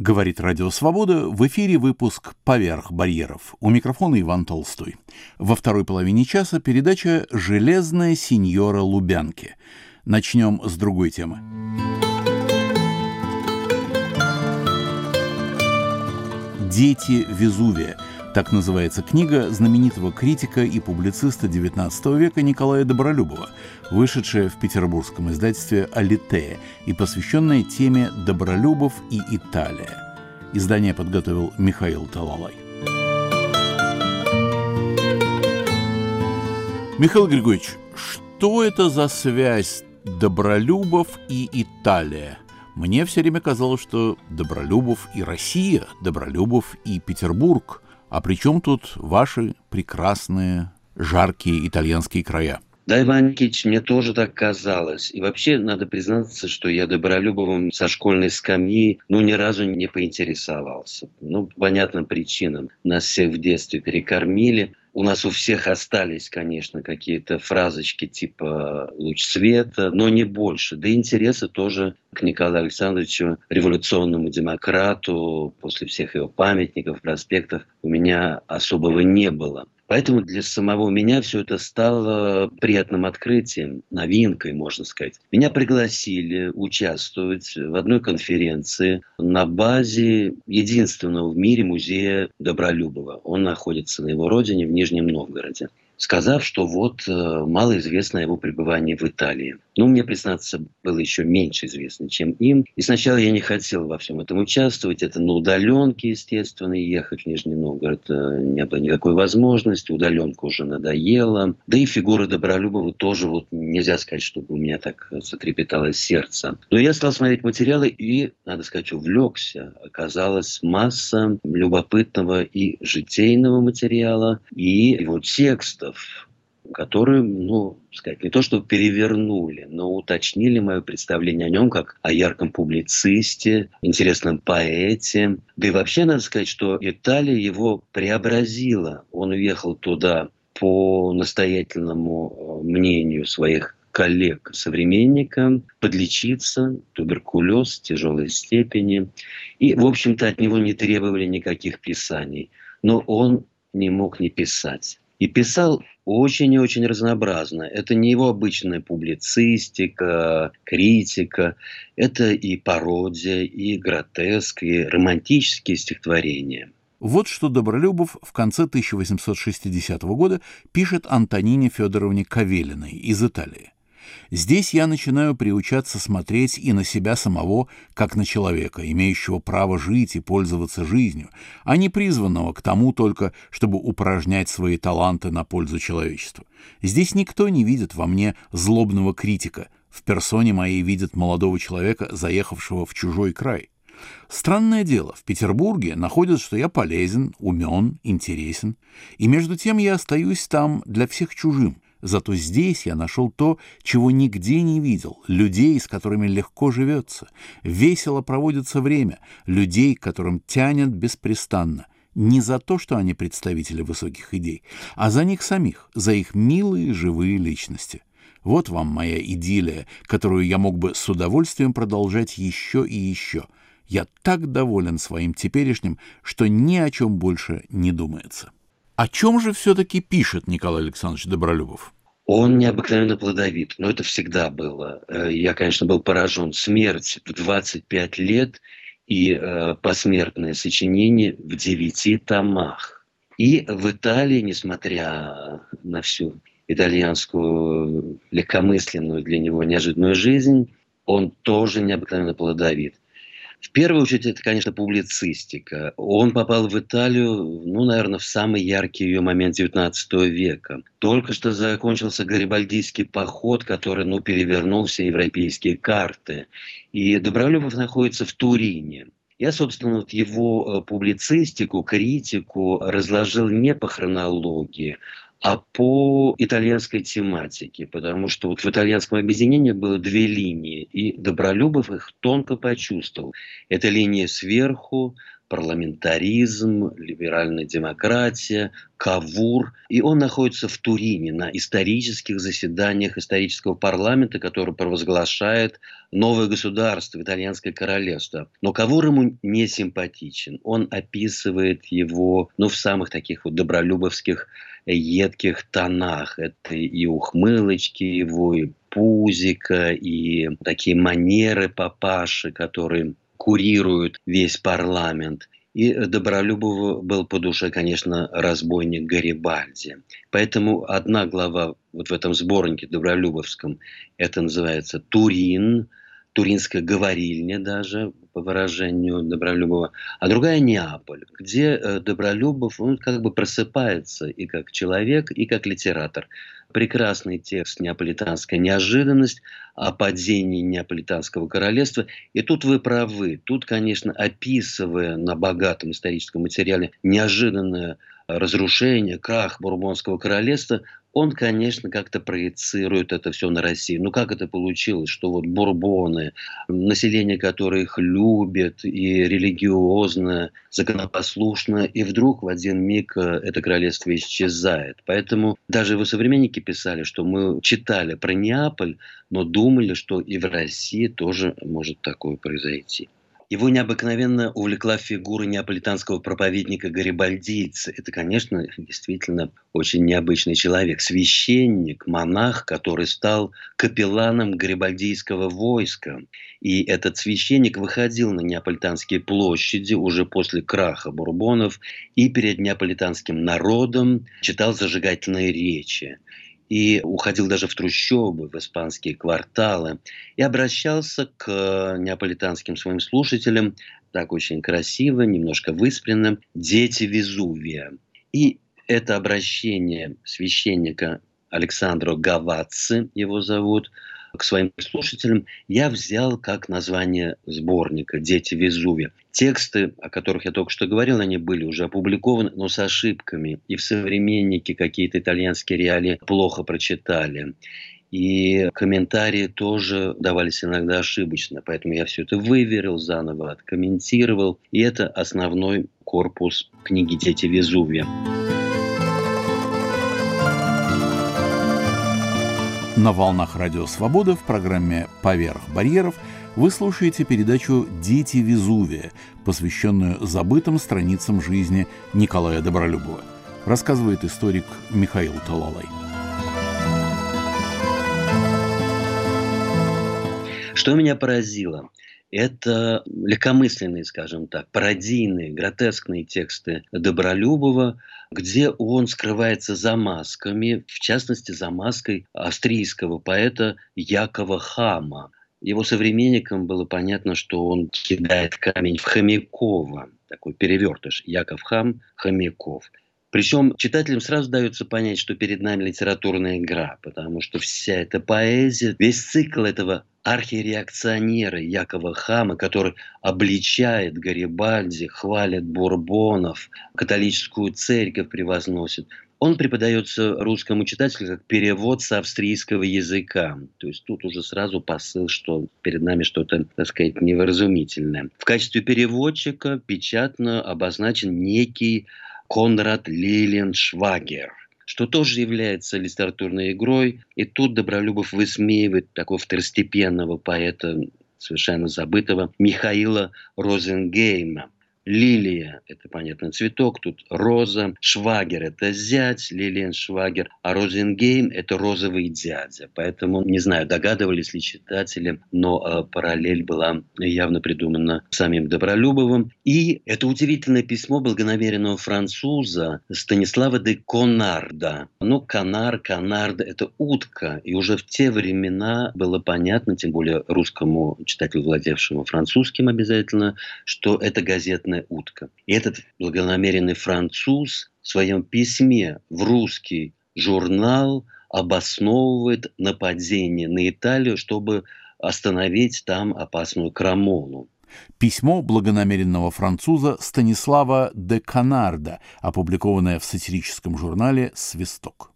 Говорит Радио Свобода, в эфире выпуск «Поверх барьеров». У микрофона Иван Толстой. Во второй половине часа передача «Железная сеньора Лубянки». Начнем с другой темы. «Дети Везувия» Так называется книга знаменитого критика и публициста XIX века Николая Добролюбова, вышедшая в петербургском издательстве «Алитея» и посвященная теме «Добролюбов и Италия». Издание подготовил Михаил Талалай. Михаил Григорьевич, что это за связь Добролюбов и Италия? Мне все время казалось, что Добролюбов и Россия, Добролюбов и Петербург – а при чем тут ваши прекрасные, жаркие итальянские края? Да, Иван Никитич, мне тоже так казалось. И вообще надо признаться, что я Добролюбовым со школьной скамьи ну ни разу не поинтересовался. Ну, по понятным причинам. Нас всех в детстве перекормили. У нас у всех остались, конечно, какие-то фразочки типа «луч света», но не больше. Да и интереса тоже к Николаю Александровичу, революционному демократу, после всех его памятников, проспектов, у меня особого не было. Поэтому для самого меня все это стало приятным открытием, новинкой, можно сказать. Меня пригласили участвовать в одной конференции на базе единственного в мире музея Добролюбова. Он находится на его родине в Нижнем Новгороде сказав, что вот э, малоизвестно о его пребывании в Италии. Но мне, признаться, было еще меньше известно, чем им. И сначала я не хотел во всем этом участвовать. Это на удаленке, естественно, ехать в Нижний Новгород не было никакой возможности. Удаленка уже надоела. Да и фигура Добролюбова тоже вот нельзя сказать, чтобы у меня так затрепеталось сердце. Но я стал смотреть материалы и, надо сказать, увлекся. Оказалась масса любопытного и житейного материала, и его текста текстов, которые, ну, сказать, не то что перевернули, но уточнили мое представление о нем как о ярком публицисте, интересном поэте. Да и вообще надо сказать, что Италия его преобразила. Он уехал туда по настоятельному э, мнению своих коллег, современника, подлечиться, туберкулез тяжелой степени. И, в общем-то, от него не требовали никаких писаний. Но он не мог не писать. И писал очень и очень разнообразно. Это не его обычная публицистика, критика. Это и пародия, и гротеск, и романтические стихотворения. Вот что Добролюбов в конце 1860 года пишет Антонине Федоровне Кавелиной из Италии. Здесь я начинаю приучаться смотреть и на себя самого, как на человека, имеющего право жить и пользоваться жизнью, а не призванного к тому только, чтобы упражнять свои таланты на пользу человечеству. Здесь никто не видит во мне злобного критика, в персоне моей видит молодого человека, заехавшего в чужой край. Странное дело, в Петербурге находят, что я полезен, умен, интересен, и между тем я остаюсь там для всех чужим — Зато здесь я нашел то, чего нигде не видел, людей, с которыми легко живется, весело проводится время, людей, которым тянет беспрестанно. Не за то, что они представители высоких идей, а за них самих, за их милые живые личности. Вот вам моя идиллия, которую я мог бы с удовольствием продолжать еще и еще. Я так доволен своим теперешним, что ни о чем больше не думается. О чем же все-таки пишет Николай Александрович Добролюбов? Он необыкновенно плодовит, но это всегда было. Э, я, конечно, был поражен. Смерть в 25 лет и э, посмертное сочинение в девяти томах. И в Италии, несмотря на всю итальянскую легкомысленную для него неожиданную жизнь, он тоже необыкновенно плодовит. В первую очередь, это, конечно, публицистика. Он попал в Италию, ну, наверное, в самый яркий ее момент XIX века. Только что закончился гарибальдийский поход, который, ну, перевернул все европейские карты. И Добролюбов находится в Турине. Я, собственно, вот его э, публицистику, критику разложил не по хронологии, а по итальянской тематике, потому что вот в итальянском объединении было две линии, и Добролюбов их тонко почувствовал. Это линия сверху, парламентаризм, либеральная демократия, Кавур. И он находится в Турине на исторических заседаниях исторического парламента, который провозглашает новое государство, итальянское королевство. Но Кавур ему не симпатичен. Он описывает его ну, в самых таких вот добролюбовских, едких тонах. Это и ухмылочки его, и пузика, и такие манеры папаши, которые курируют весь парламент. И Добролюбову был по душе, конечно, разбойник Гарибальди. Поэтому одна глава вот в этом сборнике Добролюбовском, это называется «Турин», туринская говорильня даже, по выражению Добролюбова, а другая Неаполь, где э, Добролюбов он как бы просыпается и как человек, и как литератор. Прекрасный текст «Неаполитанская неожиданность» о падении Неаполитанского королевства. И тут вы правы. Тут, конечно, описывая на богатом историческом материале неожиданное разрушение, крах Бурбонского королевства, он, конечно, как-то проецирует это все на Россию. Ну, как это получилось, что вот бурбоны, население, которое их любит и религиозно, законопослушно, и вдруг в один миг э, это королевство исчезает. Поэтому даже его современники писали, что мы читали про Неаполь, но думали, что и в России тоже может такое произойти. Его необыкновенно увлекла фигура неаполитанского проповедника Гарибальдийца. Это, конечно, действительно очень необычный человек. Священник, монах, который стал капелланом гарибальдийского войска. И этот священник выходил на неаполитанские площади уже после краха бурбонов и перед неаполитанским народом читал зажигательные речи и уходил даже в трущобы, в испанские кварталы, и обращался к неаполитанским своим слушателям, так очень красиво, немножко выспренно, «Дети Везувия». И это обращение священника Александро Гаваци, его зовут, к своим слушателям, я взял как название сборника «Дети Везувия». Тексты, о которых я только что говорил, они были уже опубликованы, но с ошибками. И в «Современнике» какие-то итальянские реалии плохо прочитали. И комментарии тоже давались иногда ошибочно. Поэтому я все это выверил заново, откомментировал. И это основной корпус книги «Дети Везувия». На волнах Радио Свобода в программе «Поверх барьеров» вы слушаете передачу «Дети Везувия», посвященную забытым страницам жизни Николая Добролюбова. Рассказывает историк Михаил Талалай. Что меня поразило? Это легкомысленные, скажем так, пародийные, гротескные тексты Добролюбова, где он скрывается за масками, в частности, за маской австрийского поэта Якова Хама. Его современникам было понятно, что он кидает камень в Хомякова, такой перевертыш, Яков Хам, Хомяков – причем читателям сразу дается понять, что перед нами литературная игра, потому что вся эта поэзия, весь цикл этого архиреакционера Якова Хама, который обличает Гарибальди, хвалит Бурбонов, католическую церковь превозносит, он преподается русскому читателю как перевод с австрийского языка. То есть тут уже сразу посыл, что перед нами что-то, так сказать, невыразумительное. В качестве переводчика печатно обозначен некий Конрад Лилиеншвагер, что тоже является литературной игрой. И тут Добролюбов высмеивает такого второстепенного поэта, совершенно забытого, Михаила Розенгейма – Лилия – это, понятно, цветок, тут роза. Швагер – это зять, Лилиан Швагер. А Розенгейм – это розовый дядя. Поэтому, не знаю, догадывались ли читатели, но э, параллель была явно придумана самим Добролюбовым. И это удивительное письмо благонамеренного француза Станислава де Конарда. Ну, канар, канард – это утка. И уже в те времена было понятно, тем более русскому читателю, владевшему французским обязательно, что это газетная «Красная утка». И этот благонамеренный француз в своем письме в русский журнал обосновывает нападение на Италию, чтобы остановить там опасную крамолу. Письмо благонамеренного француза Станислава де Канарда, опубликованное в сатирическом журнале «Свисток».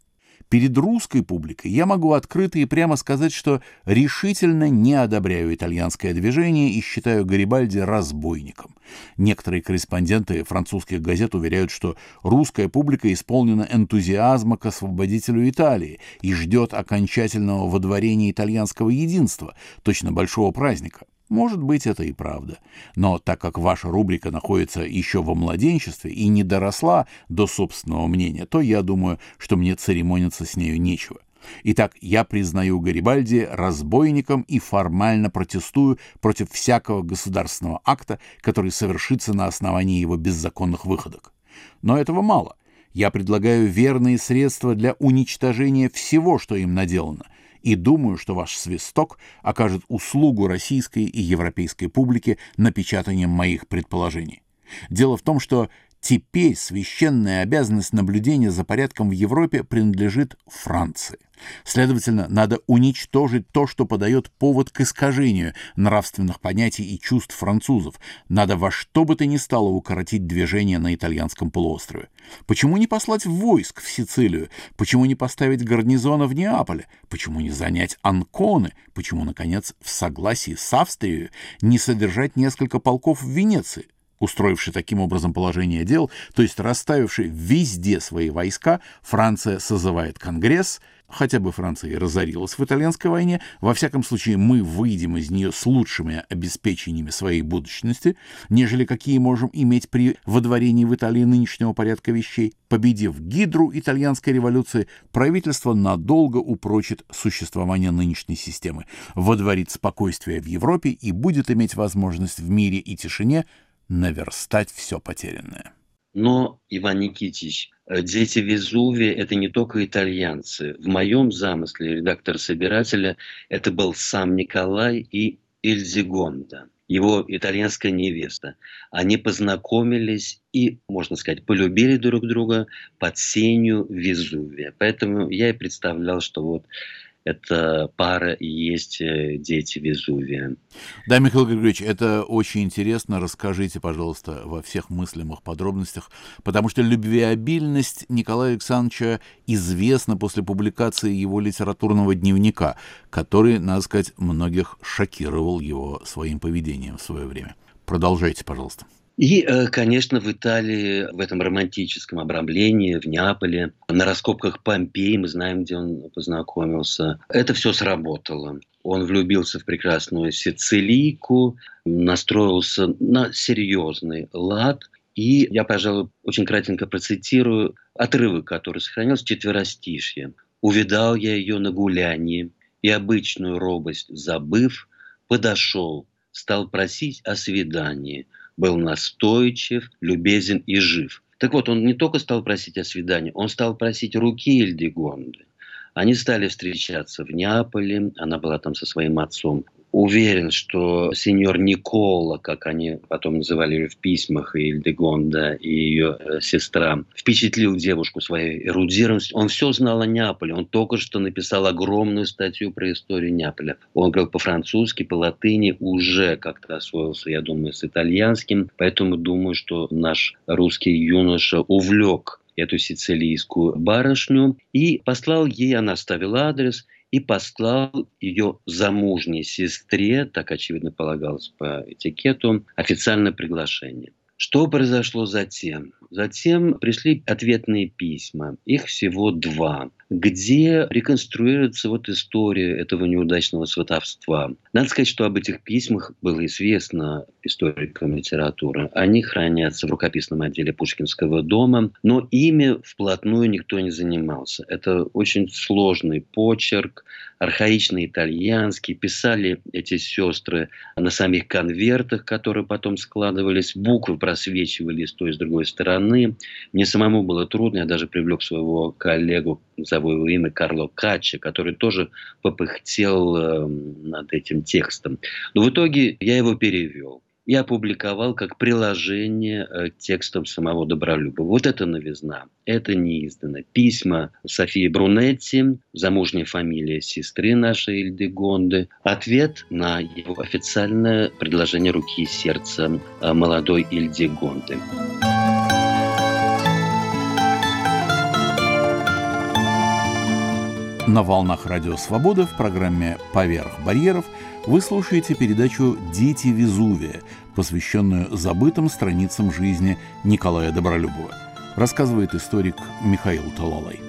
Перед русской публикой я могу открыто и прямо сказать, что решительно не одобряю итальянское движение и считаю Гарибальди разбойником. Некоторые корреспонденты французских газет уверяют, что русская публика исполнена энтузиазма к освободителю Италии и ждет окончательного водворения итальянского единства, точно большого праздника. Может быть, это и правда. Но так как ваша рубрика находится еще во младенчестве и не доросла до собственного мнения, то я думаю, что мне церемониться с нею нечего. Итак, я признаю Гарибальди разбойником и формально протестую против всякого государственного акта, который совершится на основании его беззаконных выходок. Но этого мало. Я предлагаю верные средства для уничтожения всего, что им наделано, и думаю, что ваш свисток окажет услугу российской и европейской публике напечатанием моих предположений. Дело в том, что Теперь священная обязанность наблюдения за порядком в Европе принадлежит Франции. Следовательно, надо уничтожить то, что подает повод к искажению нравственных понятий и чувств французов. Надо во что бы то ни стало укоротить движение на итальянском полуострове. Почему не послать войск в Сицилию? Почему не поставить гарнизона в Неаполе? Почему не занять Анконы? Почему, наконец, в согласии с Австрией не содержать несколько полков в Венеции? Устроивший таким образом положение дел, то есть расставивший везде свои войска, Франция созывает Конгресс, хотя бы Франция и разорилась в итальянской войне, во всяком случае мы выйдем из нее с лучшими обеспечениями своей будущности, нежели какие можем иметь при водворении в Италии нынешнего порядка вещей. Победив Гидру итальянской революции, правительство надолго упрочит существование нынешней системы, водворит спокойствие в Европе и будет иметь возможность в мире и тишине наверстать все потерянное. Но, Иван Никитич, э, дети Везувия – это не только итальянцы. В моем замысле редактор-собирателя это был сам Николай и Ильзигонда, его итальянская невеста. Они познакомились и, можно сказать, полюбили друг друга под сенью Везувия. Поэтому я и представлял, что вот эта пара и есть э, дети Везувия. Да, Михаил Григорьевич, это очень интересно. Расскажите, пожалуйста, во всех мыслимых подробностях, потому что любвеобильность Николая Александровича известна после публикации его литературного дневника, который, надо сказать, многих шокировал его своим поведением в свое время. Продолжайте, пожалуйста. И, э, конечно, в Италии, в этом романтическом обрамлении, в Неаполе, на раскопках Помпеи, мы знаем, где он познакомился, это все сработало. Он влюбился в прекрасную сицилийку, настроился на серьезный лад. И я, пожалуй, очень кратенько процитирую отрывок, который сохранился, четверостишье. «Увидал я ее на гулянии, и обычную робость забыв, подошел, стал просить о свидании – был настойчив, любезен и жив. Так вот, он не только стал просить о свидании, он стал просить руки Эльдигонды. Они стали встречаться в Неаполе, она была там со своим отцом уверен, что сеньор Никола, как они потом называли ее в письмах, и Ильдегонда, и ее э, сестра, впечатлил девушку своей эрудированностью. Он все знал о Неаполе. Он только что написал огромную статью про историю Неаполя. Он говорил по-французски, по-латыни, уже как-то освоился, я думаю, с итальянским. Поэтому думаю, что наш русский юноша увлек эту сицилийскую барышню и послал ей, она оставила адрес, и послал ее замужней сестре, так очевидно полагалось по этикету, официальное приглашение. Что произошло затем? Затем пришли ответные письма. Их всего два где реконструируется вот история этого неудачного сватовства. Надо сказать, что об этих письмах было известно историкам литературы. Они хранятся в рукописном отделе Пушкинского дома, но ими вплотную никто не занимался. Это очень сложный почерк, архаичный итальянский. Писали эти сестры на самих конвертах, которые потом складывались. Буквы просвечивали с той и с другой стороны. Мне самому было трудно. Я даже привлек своего коллегу зову имя Карло Качи, который тоже попыхтел э, над этим текстом. Но в итоге я его перевел и опубликовал как приложение э, к текстам самого Добролюбова. Вот это новизна, это не издано. Письма Софии Брунетти, замужняя фамилия сестры нашей Ильдегонды, ответ на его официальное предложение руки и сердца э, молодой Ильдегонды. На волнах Радио Свобода в программе «Поверх барьеров» вы слушаете передачу «Дети Везувия», посвященную забытым страницам жизни Николая Добролюбова. Рассказывает историк Михаил Талалай.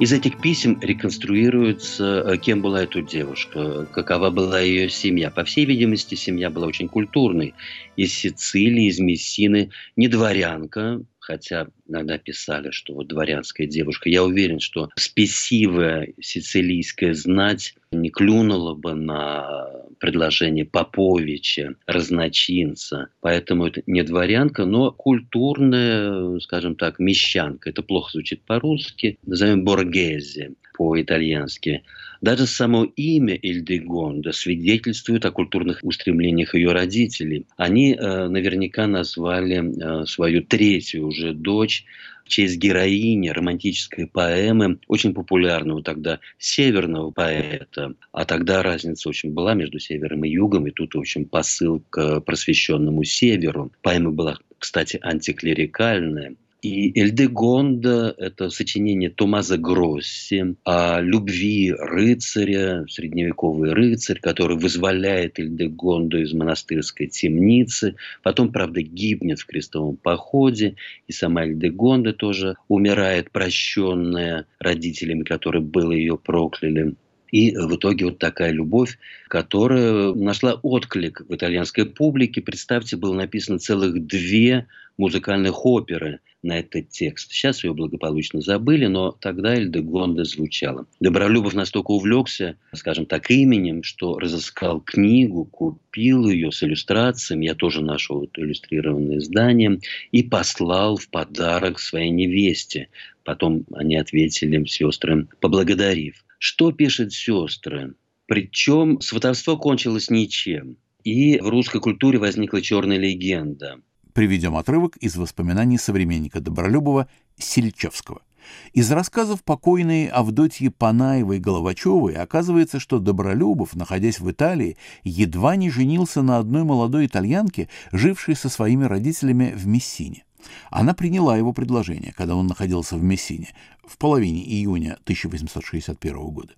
Из этих писем реконструируется, э, кем была эта девушка, какова была ее семья. По всей видимости, семья была очень культурной. Из Сицилии, из Мессины, не дворянка, хотя иногда писали, что вот дворянская девушка. Я уверен, что спесивая сицилийская знать не клюнула бы на предложение Поповича, разночинца. Поэтому это не дворянка, но культурная, скажем так, мещанка. Это плохо звучит по-русски. Назовем Боргезе по-итальянски. Даже само имя Ильдегонда свидетельствует о культурных устремлениях ее родителей. Они э, наверняка назвали э, свою третью уже дочь в честь героини романтической поэмы, очень популярного тогда северного поэта. А тогда разница очень была между севером и югом, и тут, в общем, посыл к просвещенному северу. Поэма была, кстати, антиклерикальная. И Эльдегонда – это сочинение Томаза Гросси о любви рыцаря, средневековый рыцарь, который вызволяет Эльдегонду из монастырской темницы. Потом, правда, гибнет в крестовом походе. И сама Эльдегонда тоже умирает, прощенная родителями, которые было ее прокляли. И в итоге вот такая любовь, которая нашла отклик в итальянской публике. Представьте, было написано целых две музыкальных оперы на этот текст. Сейчас ее благополучно забыли, но тогда Эльда Гонда звучала. Добролюбов настолько увлекся, скажем так, именем, что разыскал книгу, купил ее с иллюстрациями, я тоже нашел это иллюстрированное издание, и послал в подарок своей невесте. Потом они ответили сестры, поблагодарив. Что пишет сестры? Причем сватовство кончилось ничем. И в русской культуре возникла черная легенда. Приведем отрывок из воспоминаний современника Добролюбова Сельчевского. Из рассказов покойной Авдотьи Панаевой Головачевой оказывается, что Добролюбов, находясь в Италии, едва не женился на одной молодой итальянке, жившей со своими родителями в Мессине. Она приняла его предложение, когда он находился в Мессине, в половине июня 1861 года.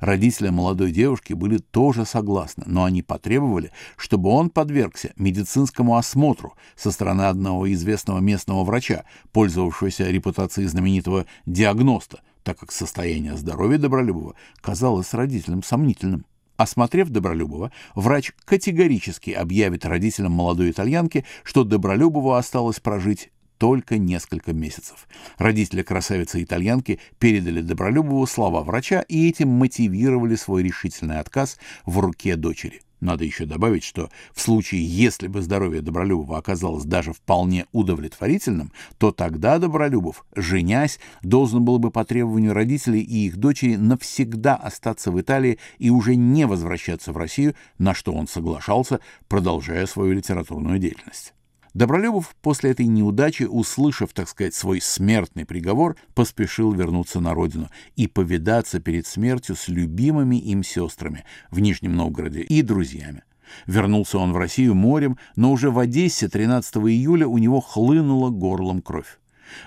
Родители молодой девушки были тоже согласны, но они потребовали, чтобы он подвергся медицинскому осмотру со стороны одного известного местного врача, пользовавшегося репутацией знаменитого диагноста, так как состояние здоровья Добролюбова казалось родителям сомнительным. Осмотрев Добролюбова, врач категорически объявит родителям молодой итальянки, что Добролюбову осталось прожить только несколько месяцев. Родители красавицы-итальянки передали Добролюбову слова врача и этим мотивировали свой решительный отказ в руке дочери. Надо еще добавить, что в случае, если бы здоровье Добролюбова оказалось даже вполне удовлетворительным, то тогда Добролюбов, женясь, должен был бы по требованию родителей и их дочери навсегда остаться в Италии и уже не возвращаться в Россию, на что он соглашался, продолжая свою литературную деятельность. Добролюбов после этой неудачи, услышав, так сказать, свой смертный приговор, поспешил вернуться на родину и повидаться перед смертью с любимыми им сестрами в Нижнем Новгороде и друзьями. Вернулся он в Россию морем, но уже в Одессе 13 июля у него хлынула горлом кровь.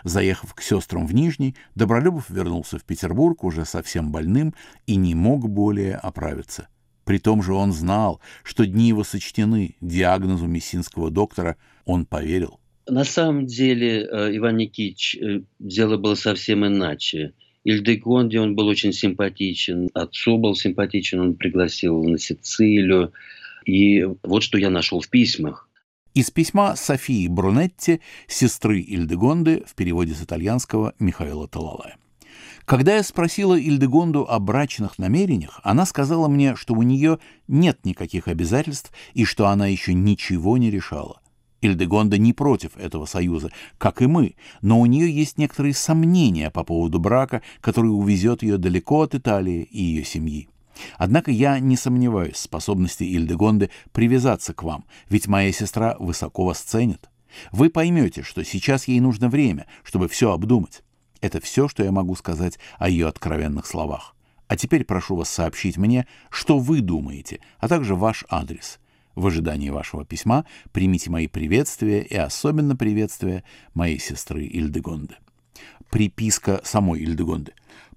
Заехав к сестрам в Нижний, Добролюбов вернулся в Петербург уже совсем больным и не мог более оправиться. При том же он знал, что дни его сочтены диагнозу мессинского доктора, он поверил. На самом деле, э, Иван Никитич, э, дело было совсем иначе. Ильдегонде он был очень симпатичен, отцу был симпатичен, он пригласил на Сицилию. И вот что я нашел в письмах. Из письма Софии Брунетти, сестры Ильдегонды, в переводе с итальянского Михаила Талалая. Когда я спросила Ильдегонду о брачных намерениях, она сказала мне, что у нее нет никаких обязательств и что она еще ничего не решала. Ильдегонда не против этого союза, как и мы, но у нее есть некоторые сомнения по поводу брака, который увезет ее далеко от Италии и ее семьи. Однако я не сомневаюсь в способности Ильдегонды привязаться к вам, ведь моя сестра высоко вас ценит. Вы поймете, что сейчас ей нужно время, чтобы все обдумать. Это все, что я могу сказать о ее откровенных словах. А теперь прошу вас сообщить мне, что вы думаете, а также ваш адрес. В ожидании вашего письма примите мои приветствия и особенно приветствия моей сестры Ильдегонды. Приписка самой Ильдегонды.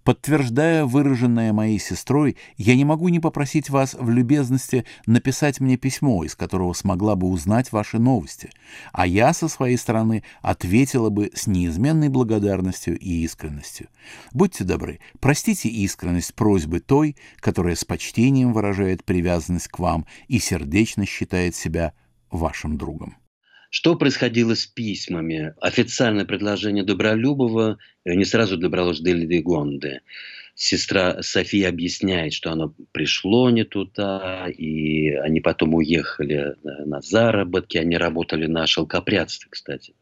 Подтверждая выраженное моей сестрой, я не могу не попросить вас в любезности написать мне письмо, из которого смогла бы узнать ваши новости, а я со своей стороны ответила бы с неизменной благодарностью и искренностью. Будьте добры, простите искренность просьбы той, которая с почтением выражает привязанность к вам и сердечно считает себя вашим другом. Что происходило с письмами? Официальное предложение Добролюбова не сразу добралось до Лидегонды. Сестра София объясняет, что оно пришло не туда, и они потом уехали на заработки, они работали на шелкопрядстве, кстати.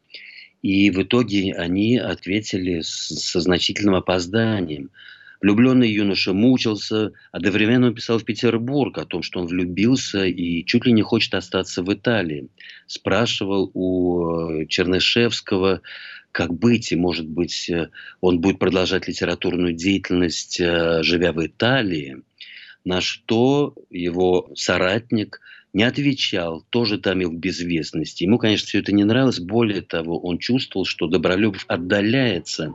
И в итоге они ответили со значительным опозданием – Влюбленный юноша мучился, одновременно писал в Петербург о том, что он влюбился и чуть ли не хочет остаться в Италии. Спрашивал у э, Чернышевского, как быть, и, может быть, э, он будет продолжать литературную деятельность, э, живя в Италии, на что его соратник не отвечал, тоже томил в безвестности. Ему, конечно, все это не нравилось. Более того, он чувствовал, что Добролюбов отдаляется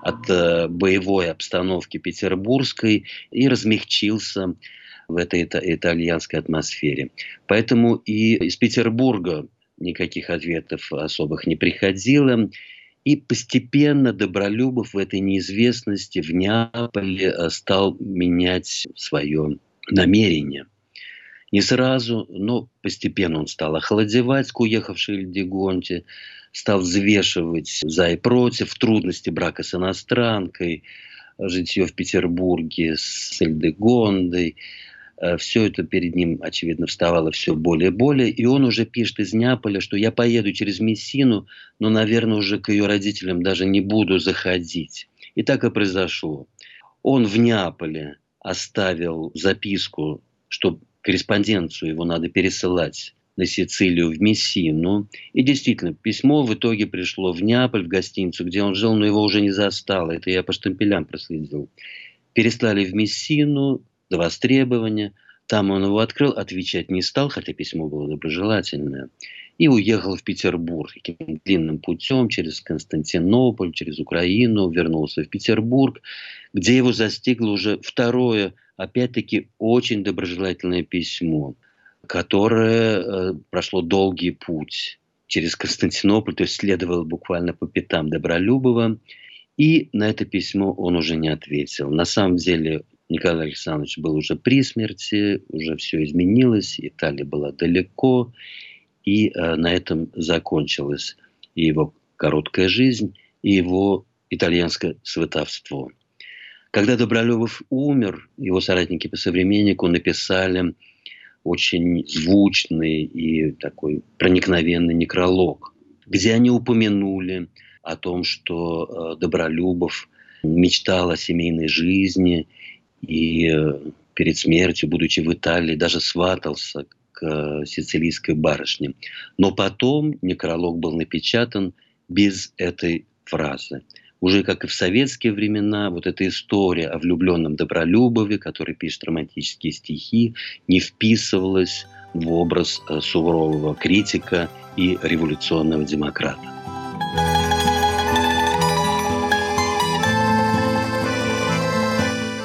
от э, боевой обстановки петербургской и размягчился в этой итальянской атмосфере. Поэтому и из Петербурга никаких ответов особых не приходило. И постепенно Добролюбов в этой неизвестности в Неаполе э, стал менять свое намерение. Не сразу, но постепенно он стал охладевать к уехавшей Льдегонте, стал взвешивать за и против, трудности брака с иностранкой, житье в Петербурге с Эльдегондой. Э, все это перед ним, очевидно, вставало все более и более. И он уже пишет из Неаполя, что я поеду через Мессину, но, наверное, уже к ее родителям даже не буду заходить. И так и произошло. Он в Неаполе оставил записку, что корреспонденцию его надо пересылать на Сицилию, в Мессину. И действительно, письмо в итоге пришло в Неаполь, в гостиницу, где он жил, но его уже не застало. Это я по штампелям проследил. Переслали в Мессину до востребования. Там он его открыл, отвечать не стал, хотя письмо было доброжелательное. И уехал в Петербург таким длинным путем через Константинополь, через Украину, вернулся в Петербург, где его застигло уже второе, опять-таки, очень доброжелательное письмо – которое э, прошло долгий путь через Константинополь, то есть следовало буквально по пятам Добролюбова. И на это письмо он уже не ответил. На самом деле Николай Александрович был уже при смерти, уже все изменилось, Италия была далеко, и э, на этом закончилась и его короткая жизнь, и его итальянское сватовство. Когда Добролюбов умер, его соратники по современнику написали очень звучный и такой проникновенный некролог, где они упомянули о том, что э, Добролюбов мечтал о семейной жизни и э, перед смертью, будучи в Италии, даже сватался к э, сицилийской барышне. Но потом некролог был напечатан без этой фразы уже как и в советские времена, вот эта история о влюбленном Добролюбове, который пишет романтические стихи, не вписывалась в образ э, сурового критика и революционного демократа.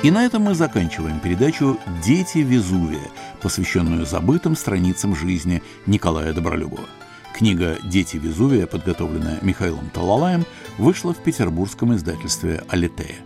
И на этом мы заканчиваем передачу «Дети Везувия», посвященную забытым страницам жизни Николая Добролюбова. Книга «Дети Везувия», подготовленная Михаилом Талалаем, вышла в петербургском издательстве «Алитея».